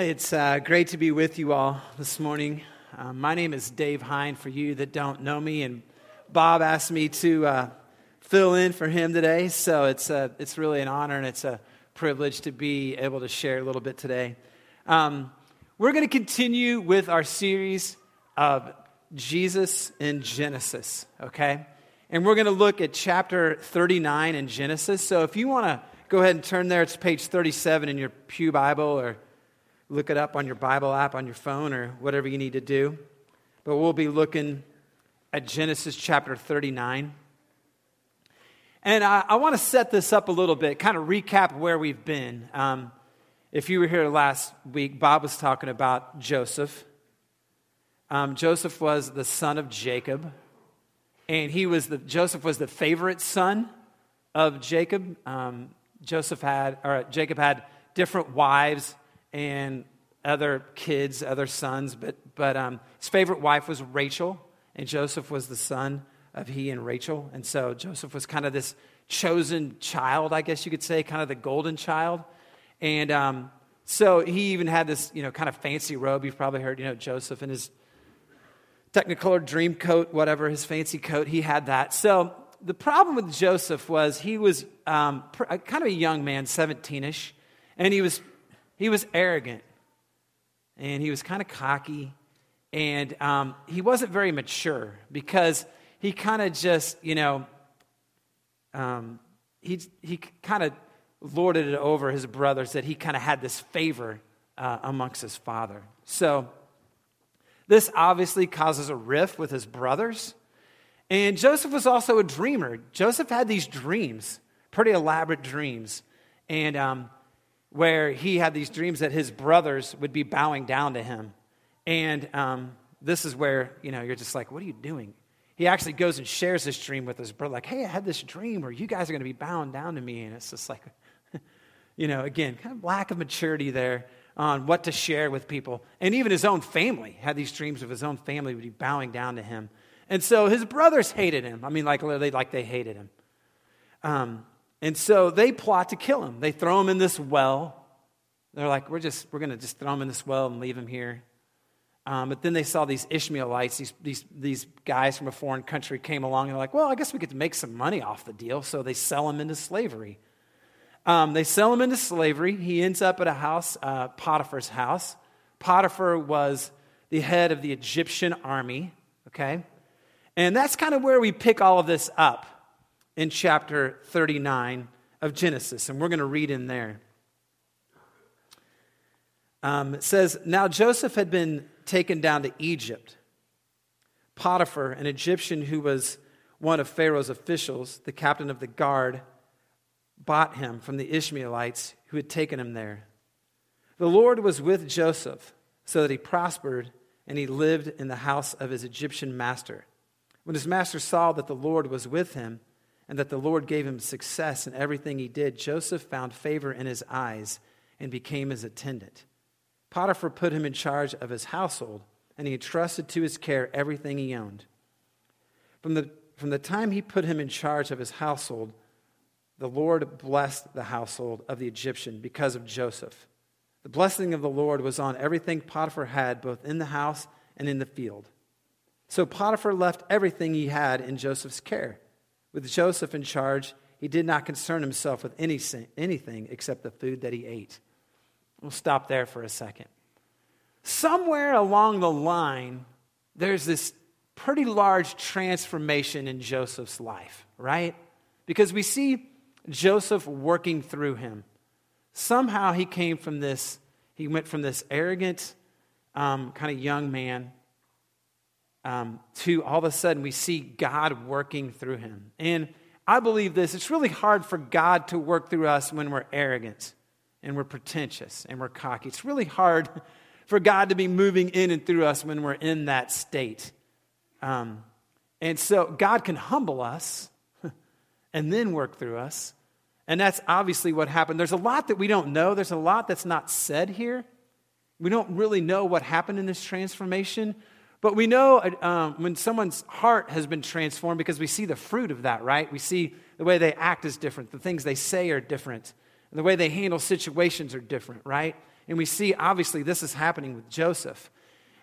It's uh, great to be with you all this morning. Uh, my name is Dave Hine, for you that don't know me, and Bob asked me to uh, fill in for him today, so it's, uh, it's really an honor and it's a privilege to be able to share a little bit today. Um, we're going to continue with our series of Jesus in Genesis, okay? And we're going to look at chapter 39 in Genesis. So if you want to go ahead and turn there, it's page 37 in your Pew Bible or look it up on your Bible app on your phone or whatever you need to do. But we'll be looking at Genesis chapter 39. And I, I want to set this up a little bit, kind of recap where we've been. Um, if you were here last week, Bob was talking about Joseph. Um, Joseph was the son of Jacob, and he was the Joseph was the favorite son of Jacob. Um, Joseph had, or Jacob had different wives and other kids, other sons, but, but um, his favorite wife was Rachel, and Joseph was the son of he and Rachel. And so Joseph was kind of this chosen child, I guess you could say, kind of the golden child. And um, so he even had this, you know, kind of fancy robe. You've probably heard, you know, Joseph in his Technicolor dream coat, whatever, his fancy coat, he had that. So the problem with Joseph was he was um, kind of a young man, 17 ish, and he was he was arrogant and he was kind of cocky and um, he wasn't very mature because he kind of just, you know, um, he, he kind of lorded it over his brothers that he kind of had this favor uh, amongst his father. So this obviously causes a rift with his brothers. And Joseph was also a dreamer. Joseph had these dreams, pretty elaborate dreams. And um, where he had these dreams that his brothers would be bowing down to him. And um, this is where, you know, you're just like, what are you doing? He actually goes and shares this dream with his brother, like, hey, I had this dream where you guys are going to be bowing down to me. And it's just like, you know, again, kind of lack of maturity there on what to share with people. And even his own family had these dreams of his own family would be bowing down to him. And so his brothers hated him. I mean, like literally, like they hated him. Um, and so they plot to kill him. They throw him in this well. They're like, we're just, we're going to just throw him in this well and leave him here. Um, but then they saw these Ishmaelites, these, these, these guys from a foreign country came along and they're like, well, I guess we to make some money off the deal. So they sell him into slavery. Um, they sell him into slavery. He ends up at a house, uh, Potiphar's house. Potiphar was the head of the Egyptian army, okay? And that's kind of where we pick all of this up in chapter 39 of Genesis, and we're going to read in there. Um, it says, Now Joseph had been taken down to Egypt. Potiphar, an Egyptian who was one of Pharaoh's officials, the captain of the guard, bought him from the Ishmaelites who had taken him there. The Lord was with Joseph so that he prospered and he lived in the house of his Egyptian master. When his master saw that the Lord was with him, and that the Lord gave him success in everything he did, Joseph found favor in his eyes and became his attendant. Potiphar put him in charge of his household, and he entrusted to his care everything he owned. From the, from the time he put him in charge of his household, the Lord blessed the household of the Egyptian because of Joseph. The blessing of the Lord was on everything Potiphar had, both in the house and in the field. So Potiphar left everything he had in Joseph's care. With Joseph in charge, he did not concern himself with any, anything except the food that he ate. We'll stop there for a second. Somewhere along the line, there's this pretty large transformation in Joseph's life, right? Because we see Joseph working through him. Somehow he came from this, he went from this arrogant, um, kind of young man um, to all of a sudden we see God working through him. And I believe this it's really hard for God to work through us when we're arrogant and we're pretentious and we're cocky. It's really hard for God to be moving in and through us when we're in that state. Um, and so God can humble us and then work through us. And that's obviously what happened. There's a lot that we don't know, there's a lot that's not said here. We don't really know what happened in this transformation. But we know uh, um, when someone's heart has been transformed because we see the fruit of that, right? We see the way they act is different, the things they say are different, and the way they handle situations are different, right? And we see, obviously, this is happening with Joseph.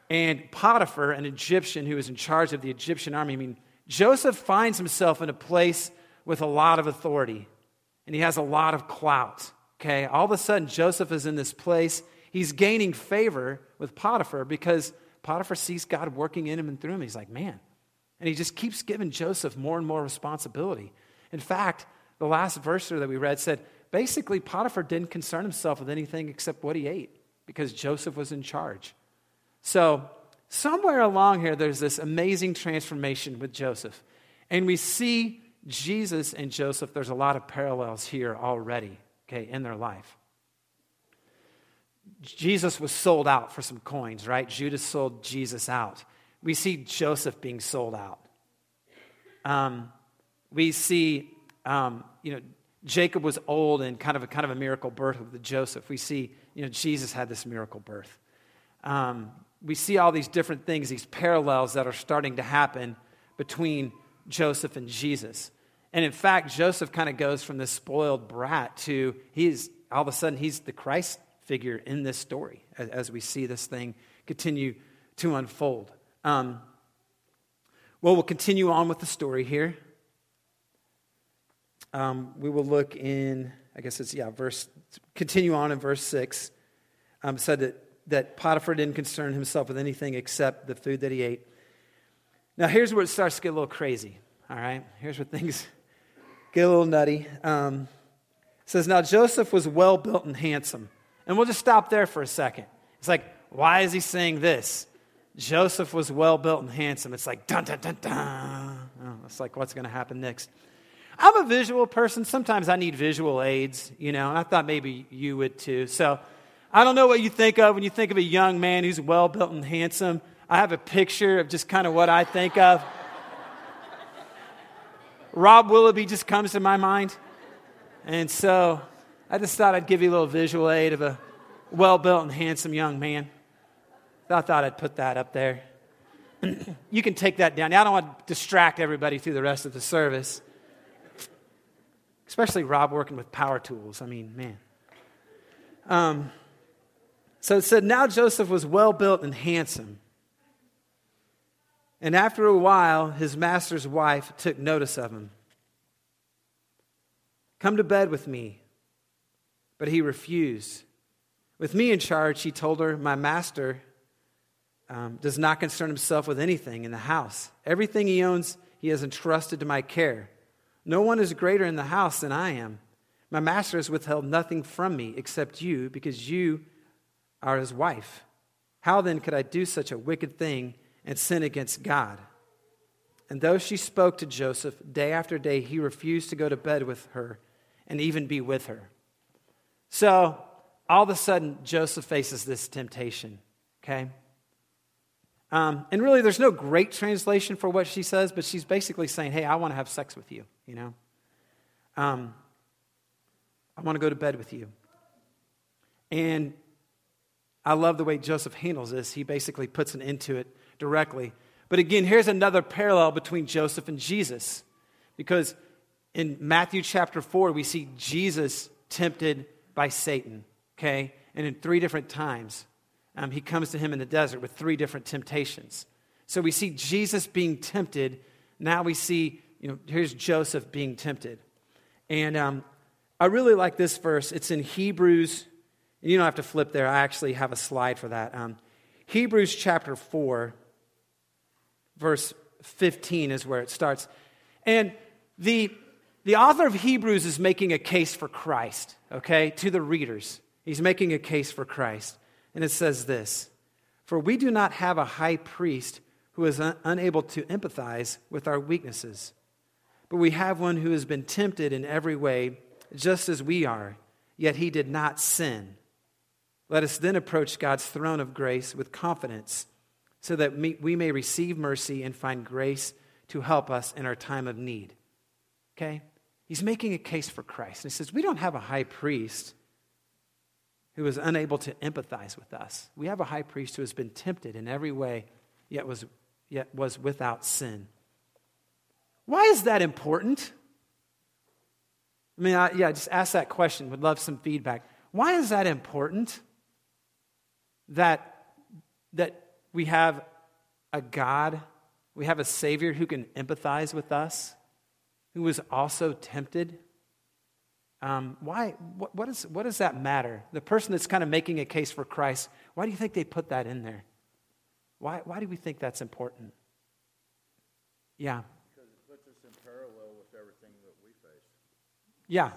And Potiphar, an Egyptian who is in charge of the Egyptian army, I mean, Joseph finds himself in a place with a lot of authority and he has a lot of clout. Okay, all of a sudden, Joseph is in this place. He's gaining favor with Potiphar because Potiphar sees God working in him and through him. He's like, man. And he just keeps giving Joseph more and more responsibility. In fact, the last verse that we read said basically Potiphar didn't concern himself with anything except what he ate because Joseph was in charge. So, somewhere along here, there's this amazing transformation with Joseph. And we see Jesus and Joseph, there's a lot of parallels here already, okay, in their life. Jesus was sold out for some coins, right? Judas sold Jesus out. We see Joseph being sold out. Um, we see, um, you know, Jacob was old and kind of a kind of a miracle birth with Joseph. We see, you know, Jesus had this miracle birth. Um, we see all these different things, these parallels that are starting to happen between Joseph and Jesus. And in fact, Joseph kind of goes from this spoiled brat to he's all of a sudden he's the Christ figure in this story as, as we see this thing continue to unfold. Um, well, we'll continue on with the story here. Um, we will look in, I guess it's, yeah, verse, continue on in verse 6. Um, said that, that Potiphar didn't concern himself with anything except the food that he ate. Now, here's where it starts to get a little crazy, all right? Here's where things get a little nutty. Um, says, Now Joseph was well built and handsome. And we'll just stop there for a second. It's like, why is he saying this? Joseph was well built and handsome. It's like, dun, dun, dun, dun. Oh, it's like, what's going to happen next? I'm a visual person. Sometimes I need visual aids, you know, and I thought maybe you would too. So I don't know what you think of when you think of a young man who's well built and handsome. I have a picture of just kind of what I think of. Rob Willoughby just comes to my mind. And so I just thought I'd give you a little visual aid of a well built and handsome young man. I thought I'd put that up there. you can take that down. Now, I don't want to distract everybody through the rest of the service, especially Rob working with power tools. I mean, man. Um, so it said, Now Joseph was well built and handsome. And after a while, his master's wife took notice of him. Come to bed with me. But he refused. With me in charge, he told her, My master um, does not concern himself with anything in the house. Everything he owns, he has entrusted to my care. No one is greater in the house than I am. My master has withheld nothing from me except you, because you are his wife. How then could I do such a wicked thing? and sin against God. And though she spoke to Joseph day after day, he refused to go to bed with her and even be with her. So all of a sudden, Joseph faces this temptation, okay? Um, and really, there's no great translation for what she says, but she's basically saying, Hey, I want to have sex with you, you know? Um, I want to go to bed with you. And I love the way Joseph handles this. He basically puts an end to it directly. But again, here's another parallel between Joseph and Jesus. Because in Matthew chapter 4, we see Jesus tempted by Satan, okay? And in three different times, um, he comes to him in the desert with three different temptations. So we see Jesus being tempted. Now we see, you know, here's Joseph being tempted. And um, I really like this verse. It's in Hebrews. And you don't have to flip there. I actually have a slide for that. Um, Hebrews chapter 4 verse 15 is where it starts. And the, the author of Hebrews is making a case for Christ, okay, to the readers. He's making a case for Christ. And it says this For we do not have a high priest who is un- unable to empathize with our weaknesses, but we have one who has been tempted in every way, just as we are, yet he did not sin. Let us then approach God's throne of grace with confidence so that we may receive mercy and find grace to help us in our time of need. Okay? He's making a case for Christ. And he says, We don't have a high priest who is unable to empathize with us. We have a high priest who has been tempted in every way, yet was, yet was without sin. Why is that important? I mean, I, yeah, just ask that question. Would love some feedback. Why is that important? that, that we have a God, we have a Savior who can empathize with us, who was also tempted. Um, why? What, what, is, what does that matter? The person that's kind of making a case for Christ, why do you think they put that in there? Why, why do we think that's important? Yeah. Because it puts us in parallel with everything that we face. Yeah.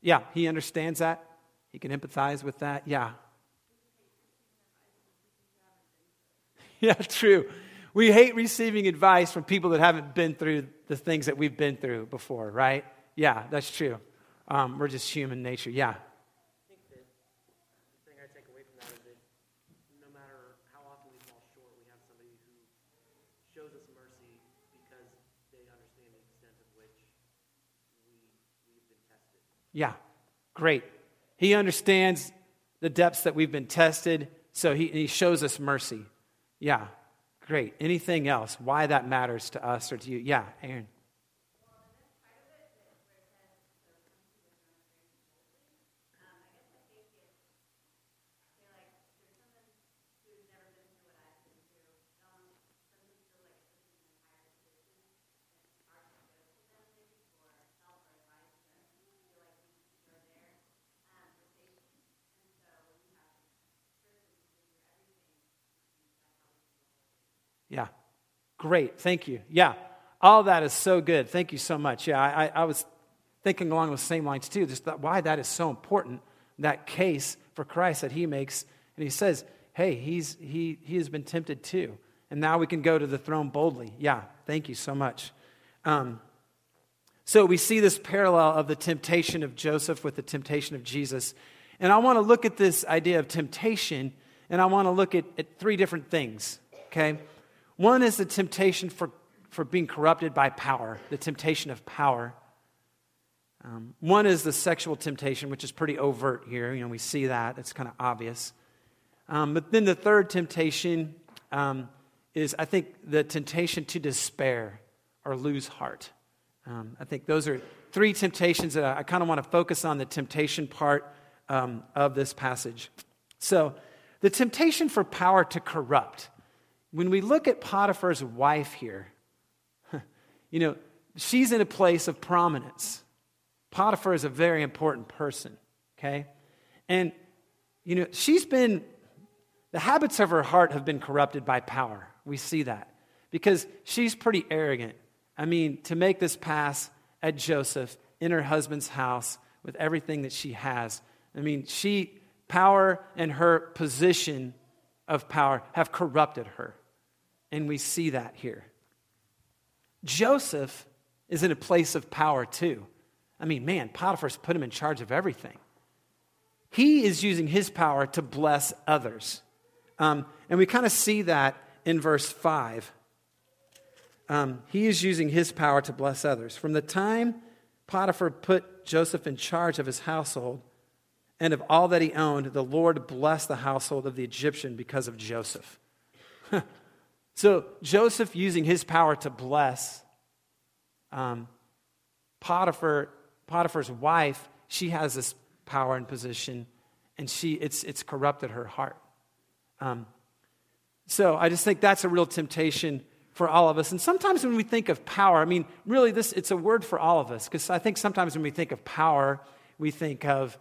Yeah, he understands that. He can empathize with that. Yeah. Yeah, true. We hate receiving advice from people that haven't been through the things that we've been through before, right? Yeah, that's true. Um, we're just human nature. Yeah. I think that the thing I take away from that is that no matter how often we fall short, we have somebody who shows us mercy because they understand the extent of which we've been tested. Yeah, great. He understands the depths that we've been tested, so he, he shows us mercy. Yeah, great. Anything else? Why that matters to us or to you? Yeah, Aaron. Yeah. Great. Thank you. Yeah. All that is so good. Thank you so much. Yeah, I, I was thinking along those same lines too, just that why that is so important, that case for Christ that he makes. And he says, hey, he's, he, he has been tempted too. And now we can go to the throne boldly. Yeah, thank you so much. Um, so we see this parallel of the temptation of Joseph with the temptation of Jesus. And I want to look at this idea of temptation, and I want to look at, at three different things, okay? One is the temptation for, for being corrupted by power, the temptation of power. Um, one is the sexual temptation, which is pretty overt here. You know, we see that, it's kind of obvious. Um, but then the third temptation um, is, I think, the temptation to despair or lose heart. Um, I think those are three temptations that I, I kind of want to focus on the temptation part um, of this passage. So, the temptation for power to corrupt when we look at Potiphar's wife here, you know, she's in a place of prominence. Potiphar is a very important person, okay? And, you know, she's been, the habits of her heart have been corrupted by power. We see that because she's pretty arrogant. I mean, to make this pass at Joseph in her husband's house with everything that she has. I mean, she, power and her position of power have corrupted her. And we see that here. Joseph is in a place of power too. I mean, man, Potiphar's put him in charge of everything. He is using his power to bless others. Um, and we kind of see that in verse 5. Um, he is using his power to bless others. From the time Potiphar put Joseph in charge of his household and of all that he owned, the Lord blessed the household of the Egyptian because of Joseph. So Joseph, using his power to bless um, Potiphar, Potiphar's wife, she has this power and position, and she it's it's corrupted her heart. Um, so I just think that's a real temptation for all of us. And sometimes when we think of power, I mean, really, this it's a word for all of us because I think sometimes when we think of power, we think of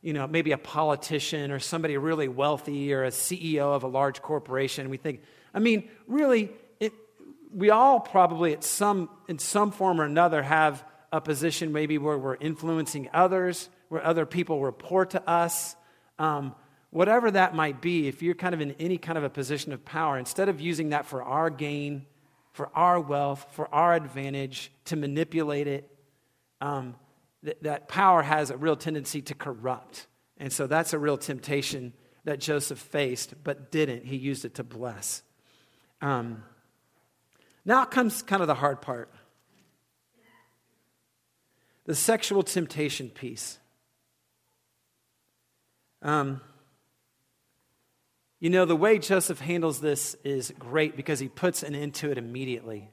you know maybe a politician or somebody really wealthy or a CEO of a large corporation. We think I mean, really, it, we all probably at some, in some form or another have a position maybe where we're influencing others, where other people report to us. Um, whatever that might be, if you're kind of in any kind of a position of power, instead of using that for our gain, for our wealth, for our advantage, to manipulate it, um, th- that power has a real tendency to corrupt. And so that's a real temptation that Joseph faced, but didn't. He used it to bless. Um, now comes kind of the hard part the sexual temptation piece. Um, you know, the way Joseph handles this is great because he puts an end to it immediately.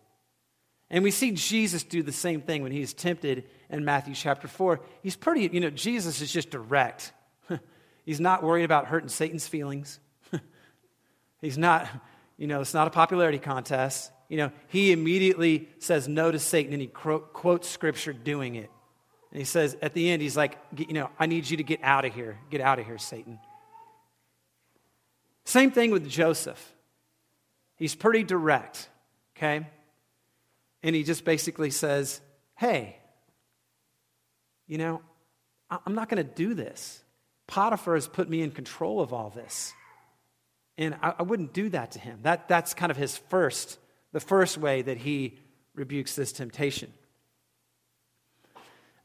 And we see Jesus do the same thing when he's tempted in Matthew chapter 4. He's pretty, you know, Jesus is just direct. he's not worried about hurting Satan's feelings. He's not, you know, it's not a popularity contest. You know, he immediately says no to Satan and he quotes scripture doing it. And he says at the end, he's like, you know, I need you to get out of here. Get out of here, Satan. Same thing with Joseph. He's pretty direct, okay? And he just basically says, hey, you know, I'm not going to do this. Potiphar has put me in control of all this. And I, I, wouldn't do that to him. That, that's kind of his first, the first way that he rebukes this temptation.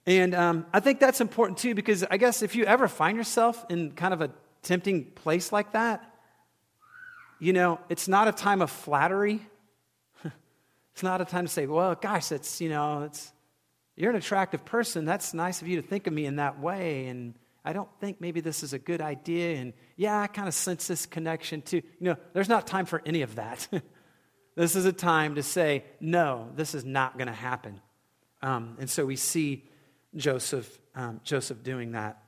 And um, I think that's important too, because I guess if you ever find yourself in kind of a tempting place like that, you know, it's not a time of flattery. it's not a time to say, well, gosh, it's, you know, it's, you're an attractive person. That's nice of you to think of me in that way. And I don't think maybe this is a good idea. And yeah, I kind of sense this connection too. You know, there's not time for any of that. this is a time to say, no, this is not going to happen. Um, and so we see Joseph, um, Joseph doing that.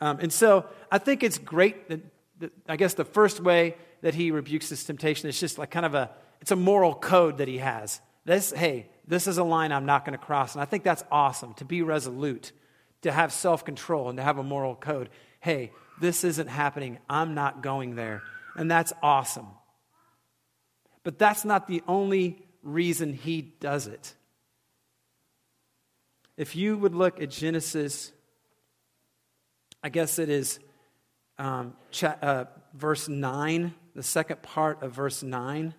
Um, and so I think it's great that, that, I guess the first way that he rebukes this temptation is just like kind of a, it's a moral code that he has. This, hey, this is a line I'm not going to cross. And I think that's awesome to be resolute, to have self control, and to have a moral code. Hey, this isn't happening. I'm not going there. And that's awesome. But that's not the only reason he does it. If you would look at Genesis, I guess it is um, cha- uh, verse 9, the second part of verse 9.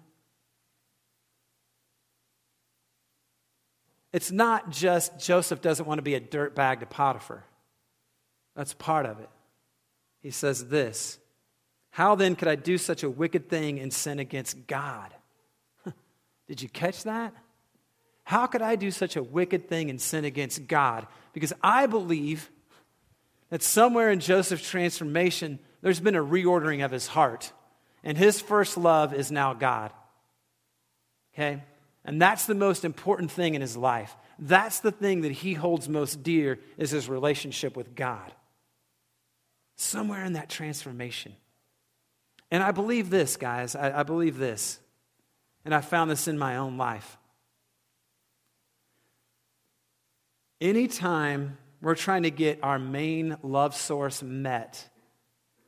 It's not just Joseph doesn't want to be a dirtbag to Potiphar. That's part of it. He says this How then could I do such a wicked thing and sin against God? Did you catch that? How could I do such a wicked thing and sin against God? Because I believe that somewhere in Joseph's transformation, there's been a reordering of his heart. And his first love is now God. Okay? And that's the most important thing in his life. That's the thing that he holds most dear is his relationship with God. Somewhere in that transformation. And I believe this, guys. I, I believe this. And I found this in my own life. Anytime we're trying to get our main love source met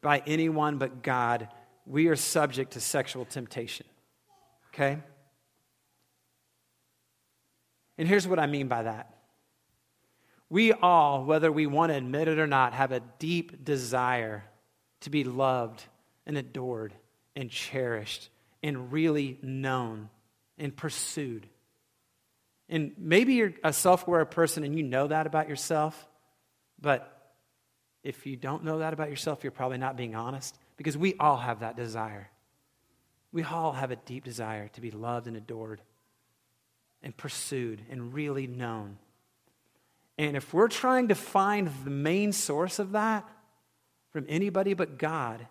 by anyone but God, we are subject to sexual temptation. Okay? And here's what I mean by that. We all, whether we want to admit it or not, have a deep desire to be loved and adored and cherished and really known and pursued. And maybe you're a self aware person and you know that about yourself, but if you don't know that about yourself, you're probably not being honest because we all have that desire. We all have a deep desire to be loved and adored and pursued and really known. And if we're trying to find the main source of that from anybody but God,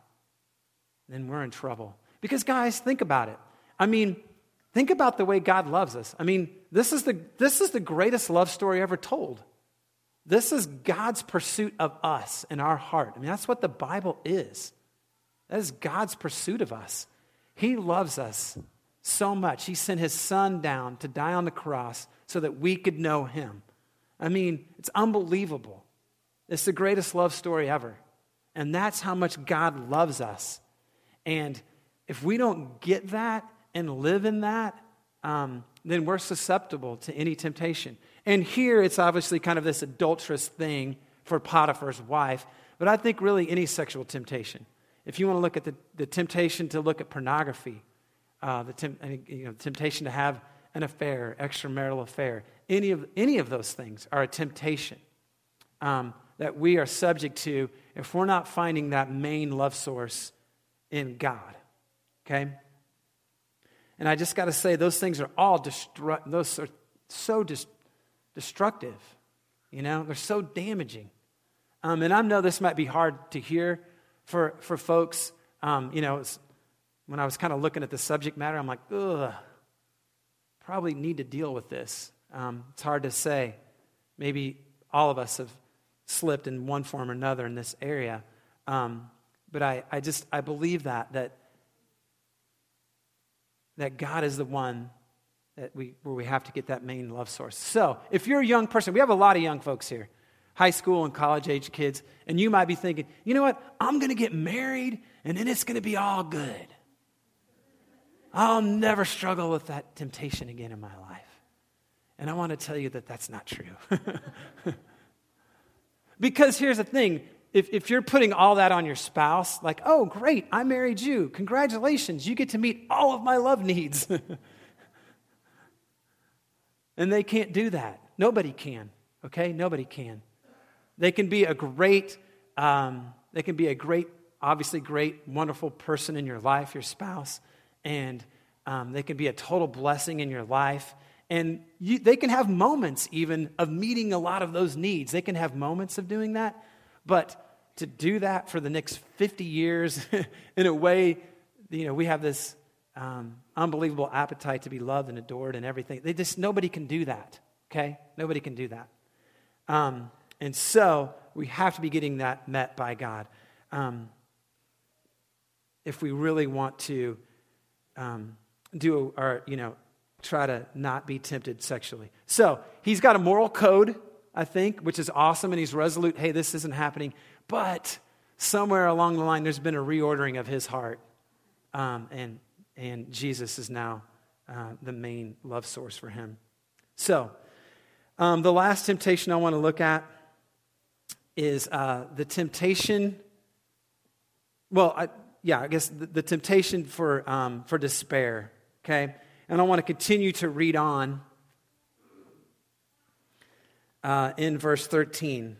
then we're in trouble. Because, guys, think about it. I mean, think about the way God loves us. I mean, this is the, this is the greatest love story ever told. This is God's pursuit of us in our heart. I mean, that's what the Bible is. That is God's pursuit of us. He loves us so much. He sent his son down to die on the cross so that we could know him. I mean, it's unbelievable. It's the greatest love story ever. And that's how much God loves us. And if we don't get that and live in that, um, then we're susceptible to any temptation. And here it's obviously kind of this adulterous thing for Potiphar's wife, but I think really any sexual temptation. If you want to look at the, the temptation to look at pornography, uh, the temp, you know, temptation to have an affair, extramarital affair. Any of, any of those things are a temptation um, that we are subject to if we're not finding that main love source in God. Okay? And I just got to say, those things are all destru- those are so dis- destructive. You know, they're so damaging. Um, and I know this might be hard to hear for, for folks. Um, you know, when I was kind of looking at the subject matter, I'm like, ugh, probably need to deal with this. Um, it's hard to say. Maybe all of us have slipped in one form or another in this area. Um, but I, I just, I believe that, that that God is the one that we, where we have to get that main love source. So, if you're a young person, we have a lot of young folks here, high school and college age kids, and you might be thinking, you know what? I'm going to get married and then it's going to be all good. I'll never struggle with that temptation again in my life. And I want to tell you that that's not true. because here's the thing if, if you're putting all that on your spouse, like, oh, great, I married you. Congratulations, you get to meet all of my love needs. and they can't do that. Nobody can, okay? Nobody can. They can be a great, um, they can be a great, obviously great, wonderful person in your life, your spouse, and um, they can be a total blessing in your life. And you, they can have moments even of meeting a lot of those needs. They can have moments of doing that. But to do that for the next 50 years in a way, you know, we have this um, unbelievable appetite to be loved and adored and everything. They just, nobody can do that, okay? Nobody can do that. Um, and so we have to be getting that met by God. Um, if we really want to um, do or, you know, try to not be tempted sexually. So he's got a moral code, I think, which is awesome, and he's resolute hey, this isn't happening. But somewhere along the line, there's been a reordering of his heart. Um, and, and Jesus is now uh, the main love source for him. So, um, the last temptation I want to look at is uh, the temptation. Well, I, yeah, I guess the, the temptation for, um, for despair, okay? And I want to continue to read on uh, in verse 13.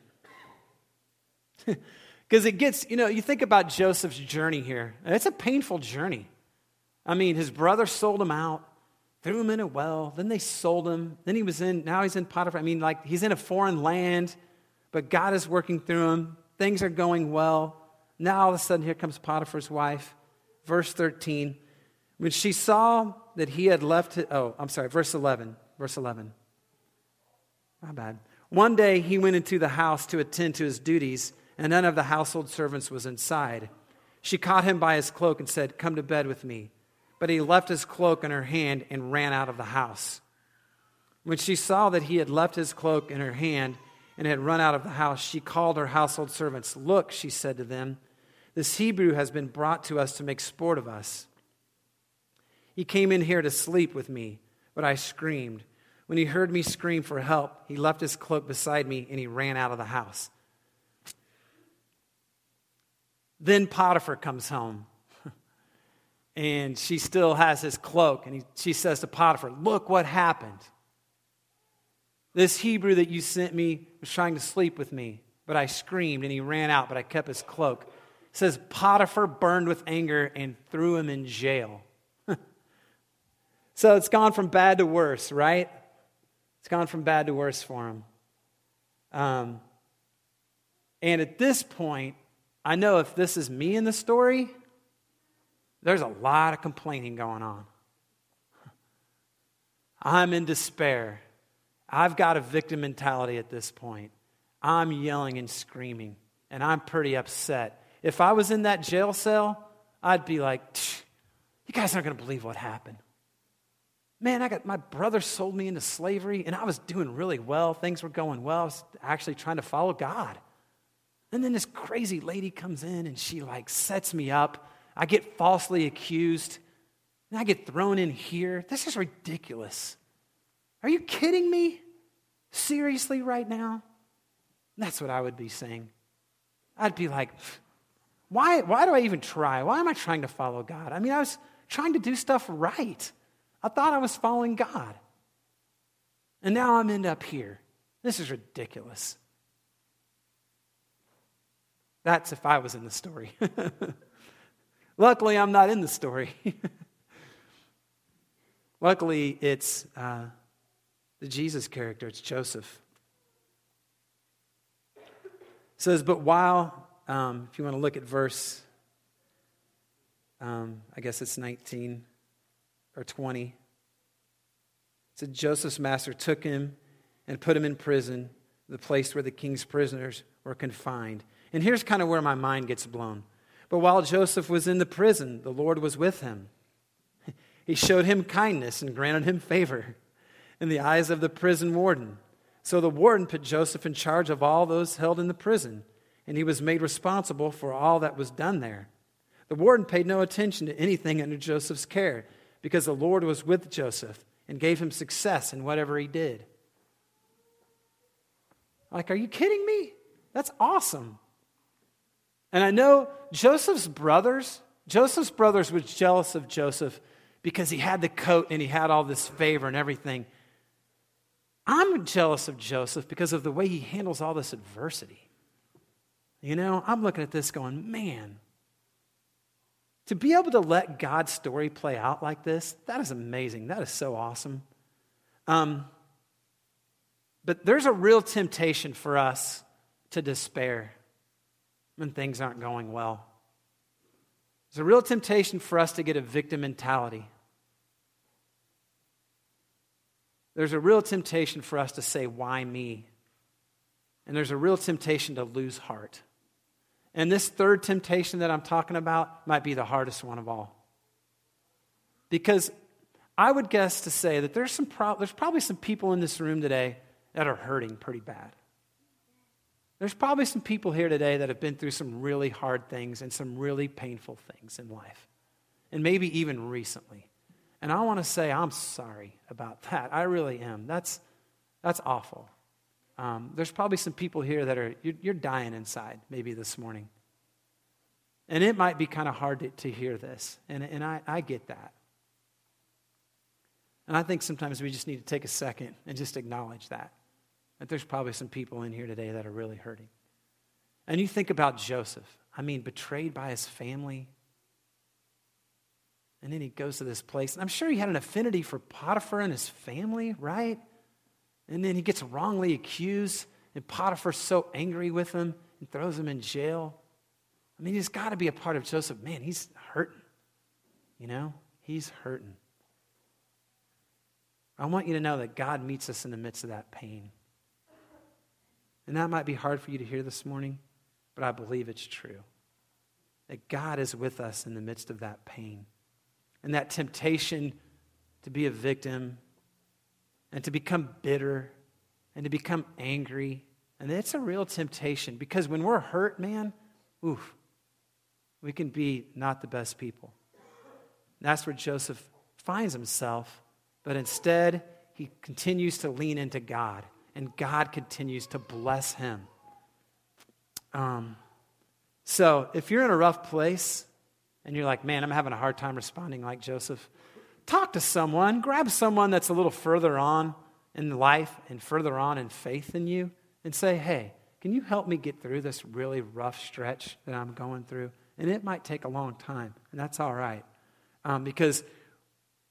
Because it gets, you know, you think about Joseph's journey here. It's a painful journey. I mean, his brother sold him out, threw him in a well, then they sold him. Then he was in, now he's in Potiphar. I mean, like, he's in a foreign land, but God is working through him. Things are going well. Now all of a sudden, here comes Potiphar's wife. Verse 13. When she saw that he had left, it, oh, I'm sorry, verse 11. Verse 11. My bad. One day he went into the house to attend to his duties, and none of the household servants was inside. She caught him by his cloak and said, Come to bed with me. But he left his cloak in her hand and ran out of the house. When she saw that he had left his cloak in her hand and had run out of the house, she called her household servants. Look, she said to them, this Hebrew has been brought to us to make sport of us. He came in here to sleep with me, but I screamed. When he heard me scream for help, he left his cloak beside me and he ran out of the house. Then Potiphar comes home. and she still has his cloak. And he, she says to Potiphar, Look what happened. This Hebrew that you sent me was trying to sleep with me, but I screamed and he ran out, but I kept his cloak says Potiphar burned with anger and threw him in jail. so it's gone from bad to worse, right? It's gone from bad to worse for him. Um, and at this point, I know if this is me in the story, there's a lot of complaining going on. I'm in despair. I've got a victim mentality at this point. I'm yelling and screaming, and I'm pretty upset if I was in that jail cell, I'd be like, you guys aren't going to believe what happened. Man, I got my brother sold me into slavery and I was doing really well. Things were going well. I was actually trying to follow God. And then this crazy lady comes in and she like sets me up. I get falsely accused. And I get thrown in here. This is ridiculous. Are you kidding me? Seriously, right now? That's what I would be saying. I'd be like, why, why do I even try? Why am I trying to follow God? I mean, I was trying to do stuff right. I thought I was following God. And now I'm end up here. This is ridiculous. That's if I was in the story. Luckily, I'm not in the story. Luckily, it's uh, the Jesus character, it's Joseph. It says, But while um, if you want to look at verse, um, I guess it's 19 or 20. It said, Joseph's master took him and put him in prison, the place where the king's prisoners were confined. And here's kind of where my mind gets blown. But while Joseph was in the prison, the Lord was with him. He showed him kindness and granted him favor in the eyes of the prison warden. So the warden put Joseph in charge of all those held in the prison, and he was made responsible for all that was done there. The warden paid no attention to anything under Joseph's care because the Lord was with Joseph and gave him success in whatever he did. Like, are you kidding me? That's awesome. And I know Joseph's brothers, Joseph's brothers was jealous of Joseph because he had the coat and he had all this favor and everything. I'm jealous of Joseph because of the way he handles all this adversity. You know, I'm looking at this going, man, to be able to let God's story play out like this, that is amazing. That is so awesome. Um, but there's a real temptation for us to despair when things aren't going well. There's a real temptation for us to get a victim mentality. There's a real temptation for us to say, Why me? And there's a real temptation to lose heart. And this third temptation that I'm talking about might be the hardest one of all. Because I would guess to say that there's, some pro- there's probably some people in this room today that are hurting pretty bad. There's probably some people here today that have been through some really hard things and some really painful things in life, and maybe even recently. And I want to say I'm sorry about that. I really am. That's, that's awful. Um, there's probably some people here that are, you're, you're, dying inside maybe this morning. And it might be kind of hard to, to hear this, and, and I, I get that. And I think sometimes we just need to take a second and just acknowledge that that there's probably some people in here today that are really hurting. And you think about Joseph. I mean, betrayed by his family. And then he goes to this place. And I'm sure he had an affinity for Potiphar and his family, right? And then he gets wrongly accused. And Potiphar's so angry with him and throws him in jail. I mean, he's got to be a part of Joseph. Man, he's hurting. You know, he's hurting. I want you to know that God meets us in the midst of that pain. And that might be hard for you to hear this morning, but I believe it's true. That God is with us in the midst of that pain and that temptation to be a victim and to become bitter and to become angry. And it's a real temptation because when we're hurt, man, oof, we can be not the best people. And that's where Joseph finds himself, but instead, he continues to lean into God and God continues to bless him. Um, so if you're in a rough place and you're like, man, I'm having a hard time responding like Joseph, talk to someone, grab someone that's a little further on in life and further on in faith than you, and say, hey, can you help me get through this really rough stretch that I'm going through? And it might take a long time, and that's all right. Um, because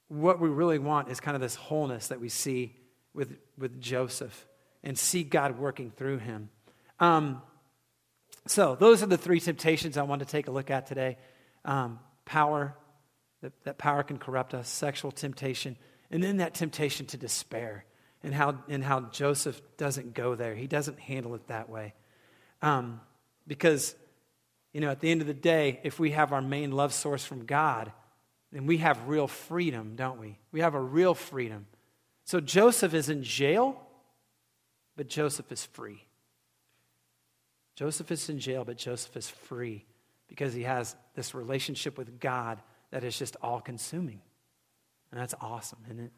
what we really want is kind of this wholeness that we see with, with Joseph and see God working through him. Um, so, those are the three temptations I want to take a look at today um, power, that, that power can corrupt us, sexual temptation, and then that temptation to despair, and how, and how Joseph doesn't go there. He doesn't handle it that way. Um, because, you know, at the end of the day, if we have our main love source from God, then we have real freedom, don't we? We have a real freedom. So Joseph is in jail but Joseph is free. Joseph is in jail, but Joseph is free because he has this relationship with God that is just all consuming. And that's awesome, isn't it?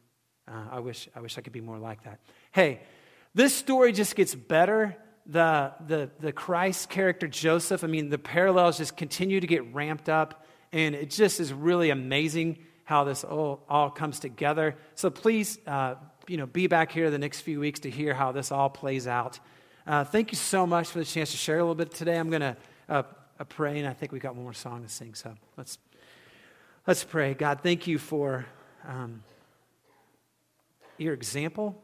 Uh, I, wish, I wish I could be more like that. Hey, this story just gets better. The, the, the Christ character, Joseph, I mean, the parallels just continue to get ramped up. And it just is really amazing how this all, all comes together. So please uh, you know, be back here the next few weeks to hear how this all plays out. Uh, thank you so much for the chance to share a little bit today. I'm going to uh, uh, pray, and I think we've got one more song to sing. So let's let's pray. God, thank you for um, your example.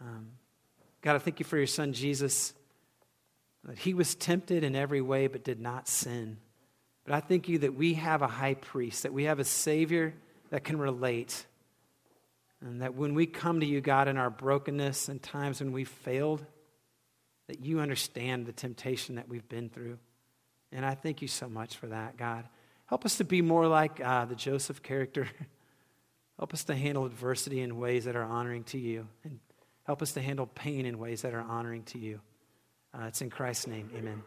Um, God, I thank you for your son Jesus. That he was tempted in every way but did not sin. But I thank you that we have a high priest, that we have a Savior that can relate. And that when we come to you, God, in our brokenness and times when we've failed, that you understand the temptation that we've been through. And I thank you so much for that, God. Help us to be more like uh, the Joseph character. help us to handle adversity in ways that are honoring to you. And help us to handle pain in ways that are honoring to you. Uh, it's in Christ's name. Amen.